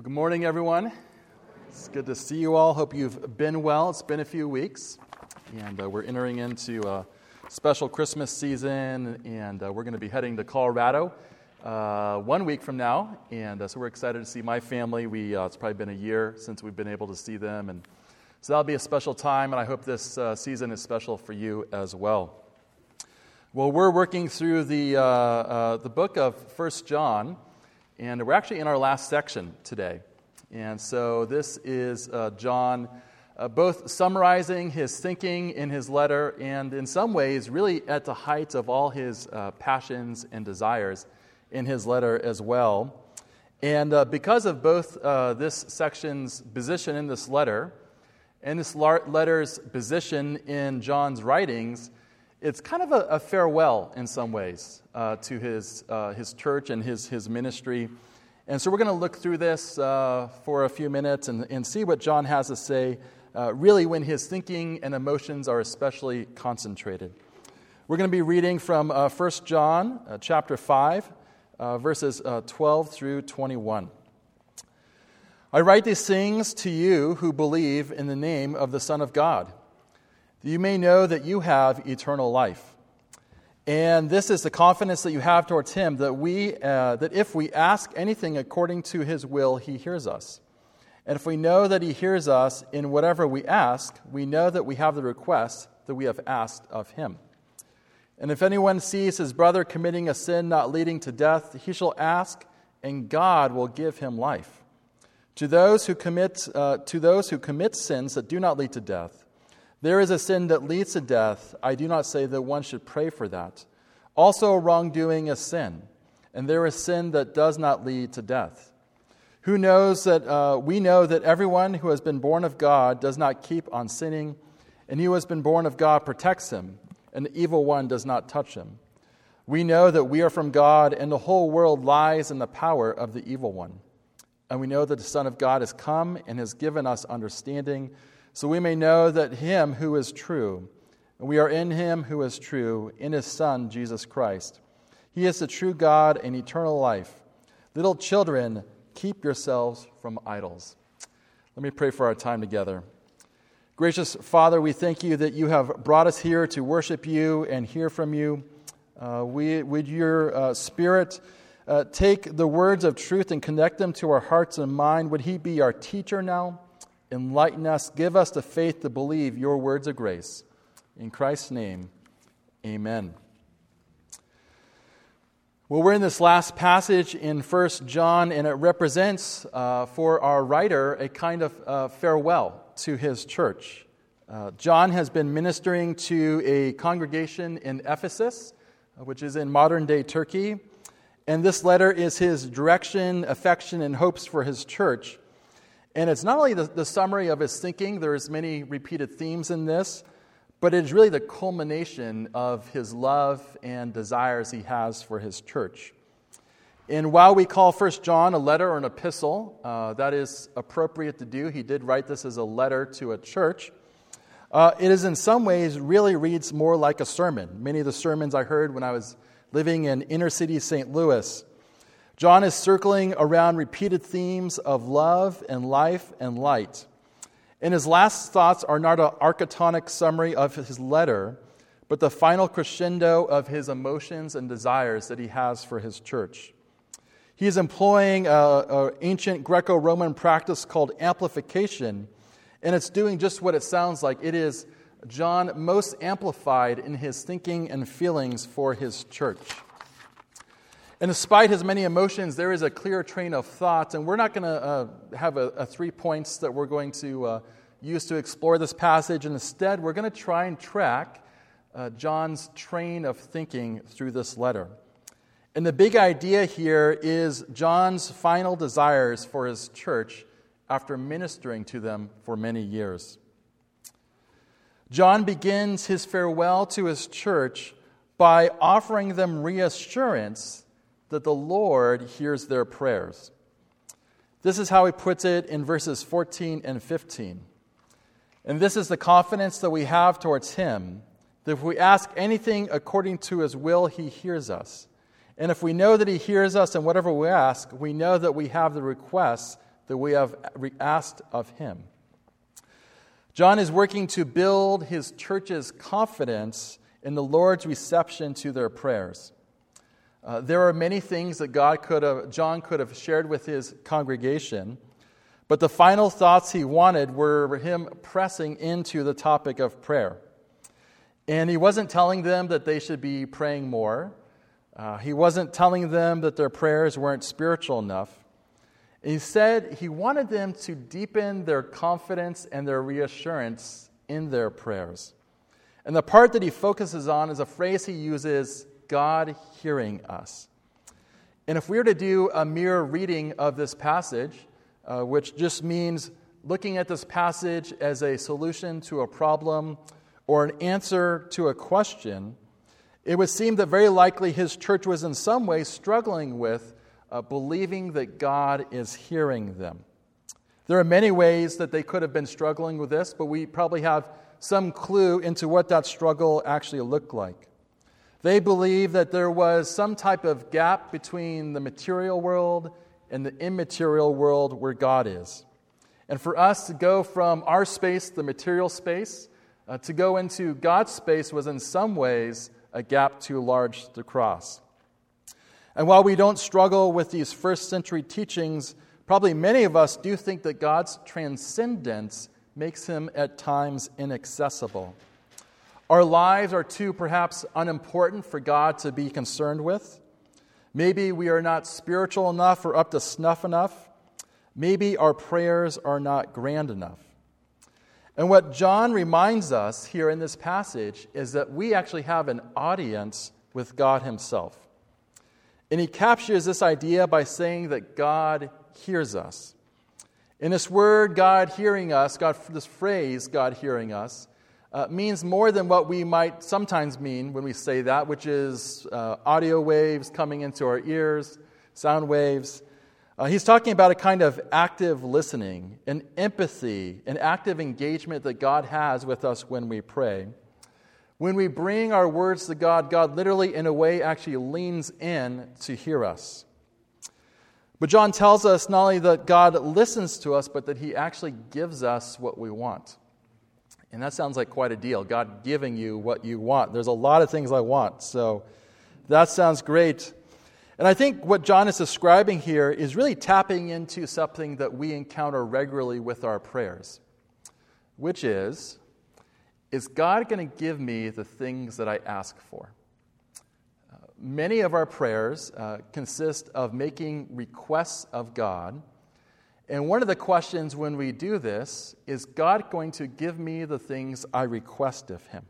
Well, good morning, everyone. It's good to see you all. Hope you've been well. It's been a few weeks, and uh, we're entering into a special Christmas season, and uh, we're going to be heading to Colorado uh, one week from now. And uh, so we're excited to see my family. We, uh, it's probably been a year since we've been able to see them, and so that'll be a special time, and I hope this uh, season is special for you as well. Well, we're working through the, the book of First John. And we're actually in our last section today. And so this is uh, John uh, both summarizing his thinking in his letter and, in some ways, really at the height of all his uh, passions and desires in his letter as well. And uh, because of both uh, this section's position in this letter and this letter's position in John's writings, it's kind of a, a farewell in some ways uh, to his, uh, his church and his, his ministry. And so we're going to look through this uh, for a few minutes and, and see what John has to say, uh, really, when his thinking and emotions are especially concentrated. We're going to be reading from uh, 1 John uh, chapter 5, verses 12 through 21. I write these things to you who believe in the name of the Son of God that you may know that you have eternal life. And this is the confidence that you have towards Him that, we, uh, that if we ask anything according to His will, He hears us. And if we know that He hears us in whatever we ask, we know that we have the request that we have asked of Him. And if anyone sees his brother committing a sin not leading to death, he shall ask, and God will give him life. To those who commit, uh, to those who commit sins that do not lead to death, there is a sin that leads to death. I do not say that one should pray for that. Also, wrongdoing is sin, and there is sin that does not lead to death. Who knows that uh, we know that everyone who has been born of God does not keep on sinning, and he who has been born of God protects him, and the evil one does not touch him. We know that we are from God, and the whole world lies in the power of the evil one. And we know that the Son of God has come and has given us understanding so we may know that him who is true, and we are in him who is true, in his Son, Jesus Christ. He is the true God and eternal life. Little children, keep yourselves from idols. Let me pray for our time together. Gracious Father, we thank you that you have brought us here to worship you and hear from you. Uh, we, would your uh, Spirit uh, take the words of truth and connect them to our hearts and mind? Would He be our teacher now? Enlighten us, give us the faith to believe your words of grace. In Christ's name, amen. Well, we're in this last passage in 1 John, and it represents uh, for our writer a kind of uh, farewell to his church. Uh, John has been ministering to a congregation in Ephesus, uh, which is in modern day Turkey, and this letter is his direction, affection, and hopes for his church. And it's not only the, the summary of his thinking, there's many repeated themes in this, but it's really the culmination of his love and desires he has for his church. And while we call First John a letter or an epistle, uh, that is appropriate to do. He did write this as a letter to a church. Uh, it is in some ways really reads more like a sermon. Many of the sermons I heard when I was living in inner city St. Louis John is circling around repeated themes of love and life and light. And his last thoughts are not an architectonic summary of his letter, but the final crescendo of his emotions and desires that he has for his church. He is employing an ancient Greco Roman practice called amplification, and it's doing just what it sounds like. It is John most amplified in his thinking and feelings for his church. And despite his many emotions, there is a clear train of thought. And we're not going to uh, have a, a, three points that we're going to uh, use to explore this passage. And instead, we're going to try and track uh, John's train of thinking through this letter. And the big idea here is John's final desires for his church after ministering to them for many years. John begins his farewell to his church by offering them reassurance that the Lord hears their prayers. This is how he puts it in verses 14 and 15. And this is the confidence that we have towards him that if we ask anything according to his will, he hears us. And if we know that he hears us in whatever we ask, we know that we have the requests that we have asked of him. John is working to build his church's confidence in the Lord's reception to their prayers. Uh, there are many things that God could have, John could have shared with his congregation, but the final thoughts he wanted were him pressing into the topic of prayer. And he wasn't telling them that they should be praying more. Uh, he wasn't telling them that their prayers weren't spiritual enough. Instead, he wanted them to deepen their confidence and their reassurance in their prayers. And the part that he focuses on is a phrase he uses God hearing us. And if we were to do a mirror reading of this passage, uh, which just means looking at this passage as a solution to a problem or an answer to a question, it would seem that very likely his church was in some way struggling with uh, believing that God is hearing them. There are many ways that they could have been struggling with this, but we probably have some clue into what that struggle actually looked like. They believed that there was some type of gap between the material world and the immaterial world where God is. And for us to go from our space, the material space, uh, to go into God's space was in some ways a gap too large to cross. And while we don't struggle with these first century teachings, probably many of us do think that God's transcendence makes him at times inaccessible. Our lives are too perhaps unimportant for God to be concerned with. Maybe we are not spiritual enough or up to snuff enough. Maybe our prayers are not grand enough. And what John reminds us here in this passage is that we actually have an audience with God Himself. And he captures this idea by saying that God hears us. In this word, God hearing us, God, this phrase, God hearing us, uh, means more than what we might sometimes mean when we say that, which is uh, audio waves coming into our ears, sound waves. Uh, he's talking about a kind of active listening, an empathy, an active engagement that God has with us when we pray. When we bring our words to God, God literally, in a way, actually leans in to hear us. But John tells us not only that God listens to us, but that he actually gives us what we want. And that sounds like quite a deal, God giving you what you want. There's a lot of things I want, so that sounds great. And I think what John is describing here is really tapping into something that we encounter regularly with our prayers, which is is God going to give me the things that I ask for? Uh, many of our prayers uh, consist of making requests of God. And one of the questions when we do this is God going to give me the things I request of Him?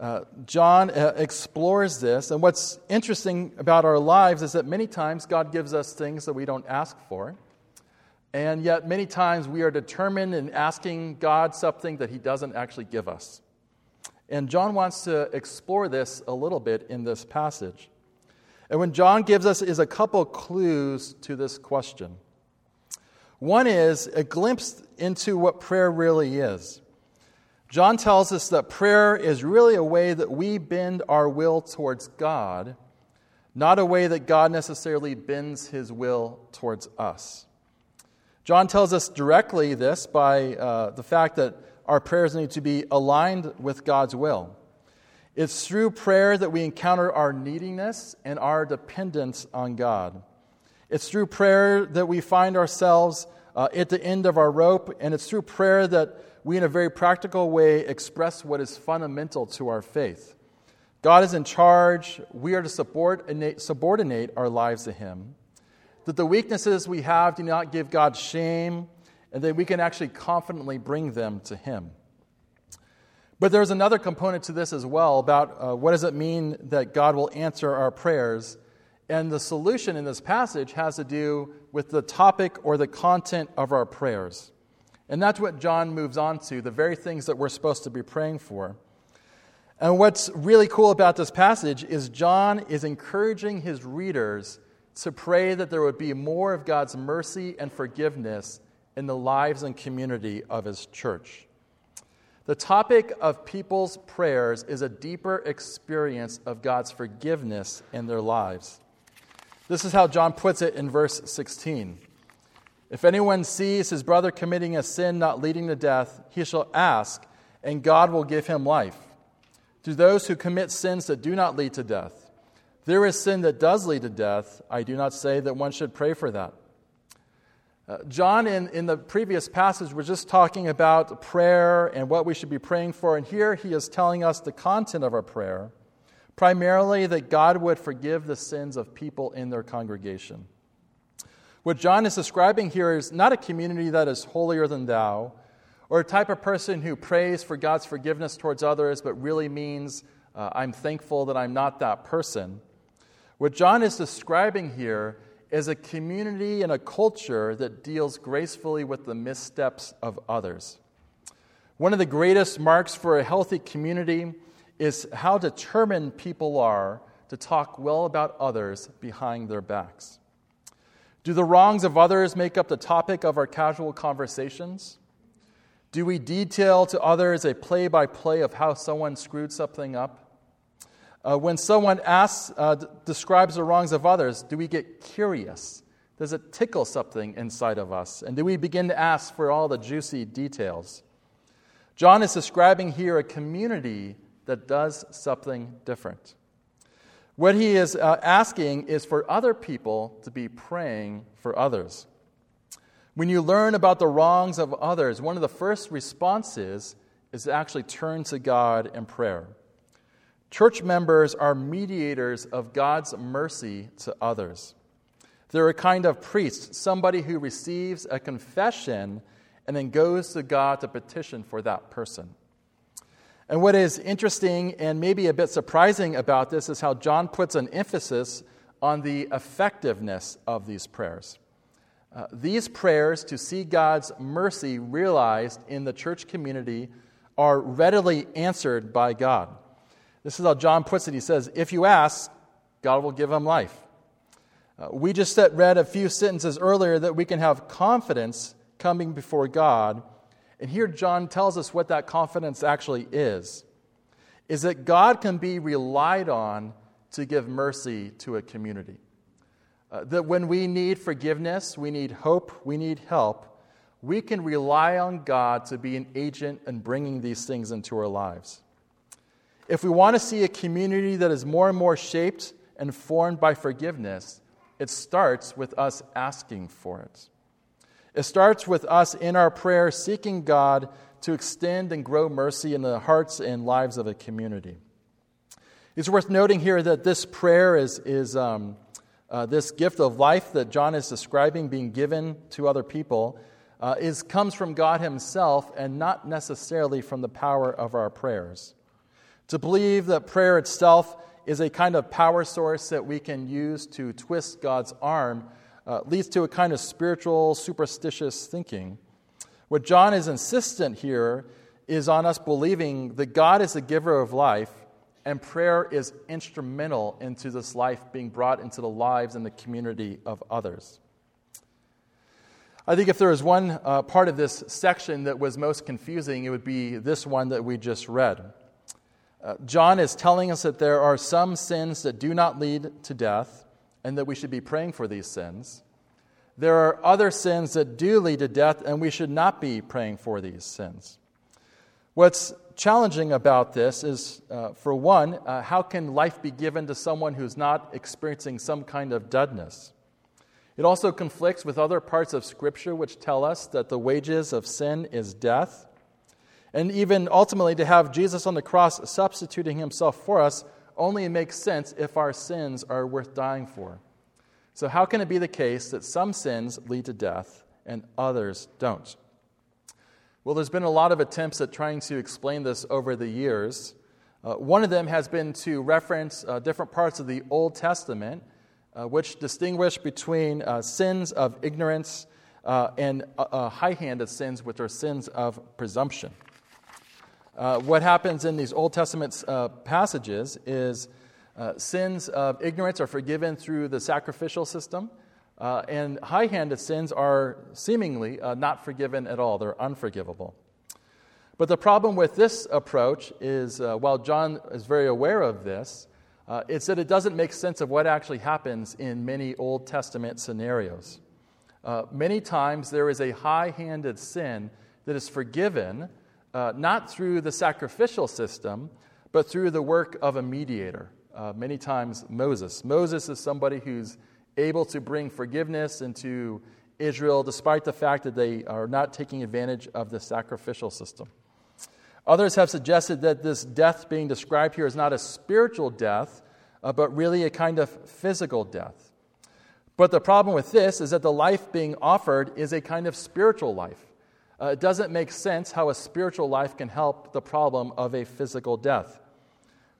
Uh, John uh, explores this, and what's interesting about our lives is that many times God gives us things that we don't ask for. And yet, many times we are determined in asking God something that He doesn't actually give us. And John wants to explore this a little bit in this passage. And what John gives us is a couple clues to this question. One is a glimpse into what prayer really is. John tells us that prayer is really a way that we bend our will towards God, not a way that God necessarily bends his will towards us. John tells us directly this by uh, the fact that our prayers need to be aligned with God's will. It's through prayer that we encounter our neediness and our dependence on God. It's through prayer that we find ourselves uh, at the end of our rope, and it's through prayer that we, in a very practical way, express what is fundamental to our faith. God is in charge. We are to subordinate, subordinate our lives to Him that the weaknesses we have do not give God shame, and that we can actually confidently bring them to Him. But there's another component to this as well about uh, what does it mean that God will answer our prayers. And the solution in this passage has to do with the topic or the content of our prayers. And that's what John moves on to, the very things that we're supposed to be praying for. And what's really cool about this passage is John is encouraging his readers to pray that there would be more of God's mercy and forgiveness in the lives and community of His church. The topic of people's prayers is a deeper experience of God's forgiveness in their lives. This is how John puts it in verse 16. If anyone sees his brother committing a sin not leading to death, he shall ask, and God will give him life. To those who commit sins that do not lead to death, there is sin that does lead to death. I do not say that one should pray for that. Uh, John, in, in the previous passage, was just talking about prayer and what we should be praying for. And here he is telling us the content of our prayer primarily that God would forgive the sins of people in their congregation. What John is describing here is not a community that is holier than thou, or a type of person who prays for God's forgiveness towards others, but really means, uh, I'm thankful that I'm not that person. What John is describing here is a community and a culture that deals gracefully with the missteps of others. One of the greatest marks for a healthy community is how determined people are to talk well about others behind their backs. Do the wrongs of others make up the topic of our casual conversations? Do we detail to others a play by play of how someone screwed something up? Uh, when someone asks, uh, d- describes the wrongs of others, do we get curious? Does it tickle something inside of us? And do we begin to ask for all the juicy details? John is describing here a community that does something different. What he is uh, asking is for other people to be praying for others. When you learn about the wrongs of others, one of the first responses is to actually turn to God in prayer. Church members are mediators of God's mercy to others. They're a kind of priest, somebody who receives a confession and then goes to God to petition for that person. And what is interesting and maybe a bit surprising about this is how John puts an emphasis on the effectiveness of these prayers. Uh, these prayers to see God's mercy realized in the church community are readily answered by God. This is how John puts it. He says, If you ask, God will give them life. Uh, we just read a few sentences earlier that we can have confidence coming before God and here John tells us what that confidence actually is is that God can be relied on to give mercy to a community. Uh, that when we need forgiveness, we need hope, we need help, we can rely on God to be an agent in bringing these things into our lives. If we want to see a community that is more and more shaped and formed by forgiveness, it starts with us asking for it. It starts with us in our prayer seeking God to extend and grow mercy in the hearts and lives of a community. It's worth noting here that this prayer is, is um, uh, this gift of life that John is describing being given to other people uh, is, comes from God Himself and not necessarily from the power of our prayers. To believe that prayer itself is a kind of power source that we can use to twist God's arm uh, leads to a kind of spiritual, superstitious thinking. What John is insistent here is on us believing that God is the giver of life, and prayer is instrumental into this life being brought into the lives and the community of others. I think if there is one uh, part of this section that was most confusing, it would be this one that we just read. Uh, John is telling us that there are some sins that do not lead to death, and that we should be praying for these sins. There are other sins that do lead to death, and we should not be praying for these sins. What's challenging about this is, uh, for one, uh, how can life be given to someone who's not experiencing some kind of deadness? It also conflicts with other parts of Scripture which tell us that the wages of sin is death. And even ultimately, to have Jesus on the cross substituting himself for us only makes sense if our sins are worth dying for. So, how can it be the case that some sins lead to death and others don't? Well, there's been a lot of attempts at trying to explain this over the years. Uh, one of them has been to reference uh, different parts of the Old Testament, uh, which distinguish between uh, sins of ignorance uh, and high handed sins, which are sins of presumption. Uh, what happens in these Old Testament uh, passages is uh, sins of ignorance are forgiven through the sacrificial system, uh, and high handed sins are seemingly uh, not forgiven at all. They're unforgivable. But the problem with this approach is, uh, while John is very aware of this, it's that it doesn't make sense of what actually happens in many Old Testament scenarios. Uh, many times there is a high handed sin that is forgiven uh, not through the sacrificial system, but through the work of a mediator. Uh, many times, Moses. Moses is somebody who's able to bring forgiveness into Israel despite the fact that they are not taking advantage of the sacrificial system. Others have suggested that this death being described here is not a spiritual death, uh, but really a kind of physical death. But the problem with this is that the life being offered is a kind of spiritual life. Uh, it doesn't make sense how a spiritual life can help the problem of a physical death.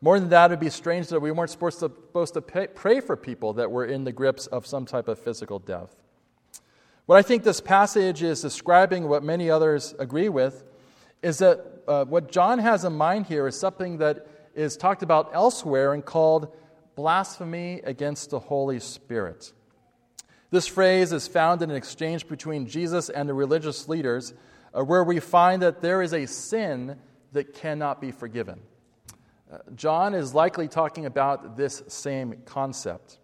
More than that, it would be strange that we weren't supposed to, supposed to pay, pray for people that were in the grips of some type of physical death. What I think this passage is describing, what many others agree with, is that uh, what John has in mind here is something that is talked about elsewhere and called blasphemy against the Holy Spirit. This phrase is found in an exchange between Jesus and the religious leaders, uh, where we find that there is a sin that cannot be forgiven. Uh, John is likely talking about this same concept.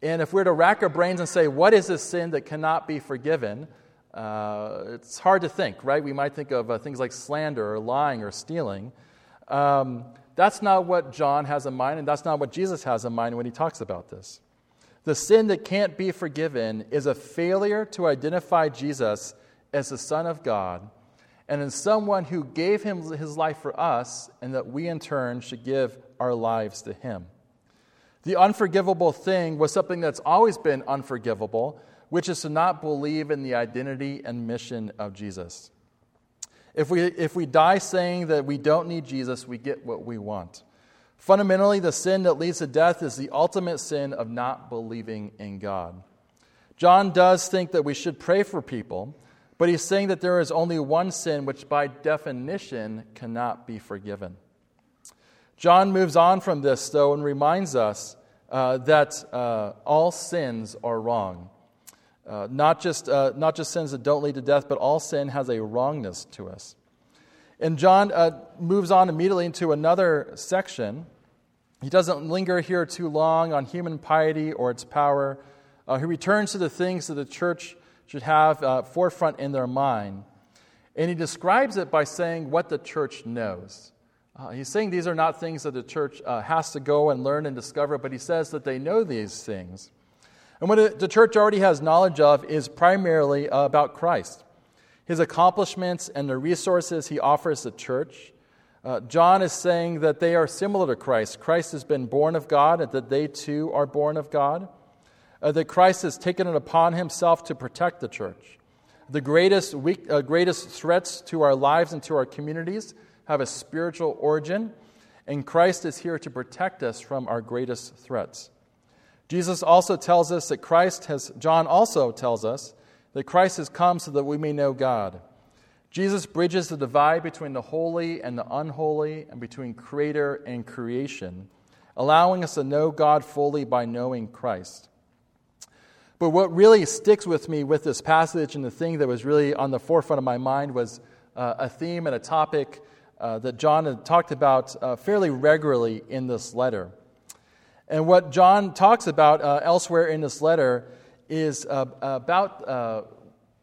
And if we we're to rack our brains and say, what is this sin that cannot be forgiven? Uh, it's hard to think, right? We might think of uh, things like slander or lying or stealing. Um, that's not what John has in mind, and that's not what Jesus has in mind when he talks about this. The sin that can't be forgiven is a failure to identify Jesus as the Son of God and as someone who gave him his life for us, and that we in turn should give our lives to him. The unforgivable thing was something that's always been unforgivable, which is to not believe in the identity and mission of Jesus. If we, if we die saying that we don't need Jesus, we get what we want. Fundamentally, the sin that leads to death is the ultimate sin of not believing in God. John does think that we should pray for people, but he's saying that there is only one sin which, by definition, cannot be forgiven. John moves on from this, though, and reminds us uh, that uh, all sins are wrong. Uh, not, just, uh, not just sins that don't lead to death, but all sin has a wrongness to us. And John uh, moves on immediately into another section. He doesn't linger here too long on human piety or its power. Uh, he returns to the things that the church should have uh, forefront in their mind. And he describes it by saying what the church knows. Uh, he's saying these are not things that the church uh, has to go and learn and discover, but he says that they know these things. And what the church already has knowledge of is primarily about Christ his accomplishments and the resources he offers the church. Uh, John is saying that they are similar to Christ. Christ has been born of God, and that they too are born of God. Uh, that Christ has taken it upon himself to protect the church. The greatest, weak, uh, greatest threats to our lives and to our communities have a spiritual origin, and Christ is here to protect us from our greatest threats. Jesus also tells us that Christ has, John also tells us that Christ has come so that we may know God. Jesus bridges the divide between the holy and the unholy, and between creator and creation, allowing us to know God fully by knowing Christ. But what really sticks with me with this passage and the thing that was really on the forefront of my mind was uh, a theme and a topic uh, that John had talked about uh, fairly regularly in this letter. And what John talks about uh, elsewhere in this letter is uh, about uh,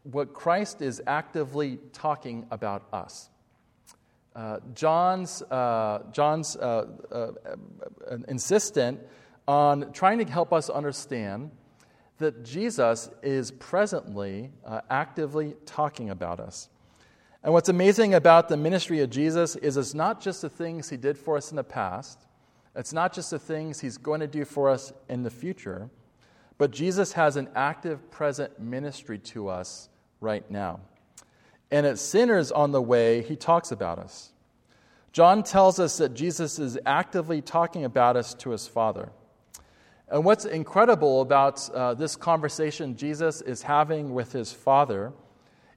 what Christ is actively talking about us. Uh, John's, uh, John's uh, uh, insistent on trying to help us understand that Jesus is presently actively talking about us. And what's amazing about the ministry of Jesus is it's not just the things he did for us in the past, it's not just the things he's going to do for us in the future but Jesus has an active, present ministry to us right now. And as sinners on the way, he talks about us. John tells us that Jesus is actively talking about us to his Father. And what's incredible about uh, this conversation Jesus is having with his Father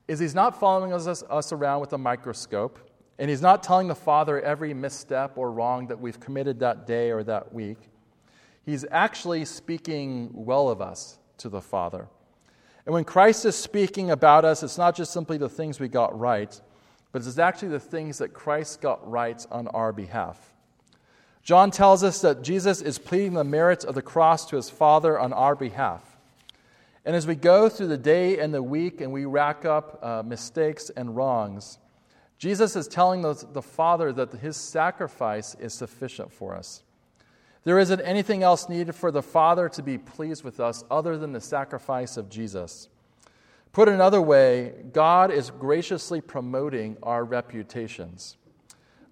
is he's not following us, us around with a microscope, and he's not telling the Father every misstep or wrong that we've committed that day or that week. He's actually speaking well of us to the Father. And when Christ is speaking about us, it's not just simply the things we got right, but it's actually the things that Christ got right on our behalf. John tells us that Jesus is pleading the merits of the cross to his Father on our behalf. And as we go through the day and the week and we rack up uh, mistakes and wrongs, Jesus is telling the, the Father that his sacrifice is sufficient for us. There isn't anything else needed for the Father to be pleased with us other than the sacrifice of Jesus. Put another way, God is graciously promoting our reputations.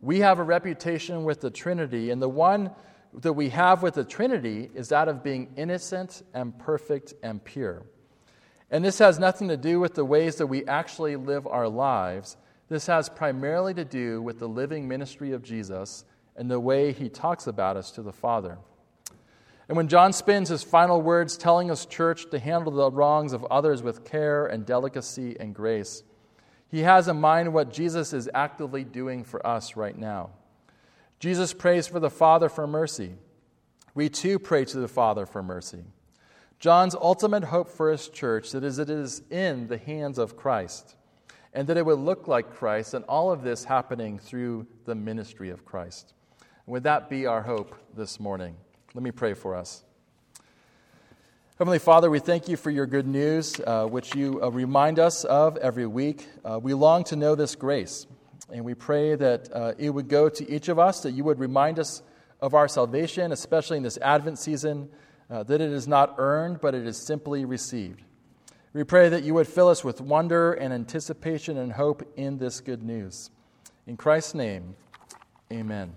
We have a reputation with the Trinity, and the one that we have with the Trinity is that of being innocent and perfect and pure. And this has nothing to do with the ways that we actually live our lives this has primarily to do with the living ministry of Jesus and the way he talks about us to the Father. And when John spends his final words telling us, church, to handle the wrongs of others with care and delicacy and grace, he has in mind what Jesus is actively doing for us right now. Jesus prays for the Father for mercy. We too pray to the Father for mercy. John's ultimate hope for his church is that it is in the hands of Christ and that it would look like Christ, and all of this happening through the ministry of Christ. Would that be our hope this morning? Let me pray for us. Heavenly Father, we thank you for your good news, uh, which you uh, remind us of every week. Uh, we long to know this grace, and we pray that uh, it would go to each of us, that you would remind us of our salvation, especially in this Advent season, uh, that it is not earned, but it is simply received. We pray that you would fill us with wonder and anticipation and hope in this good news. In Christ's name, amen.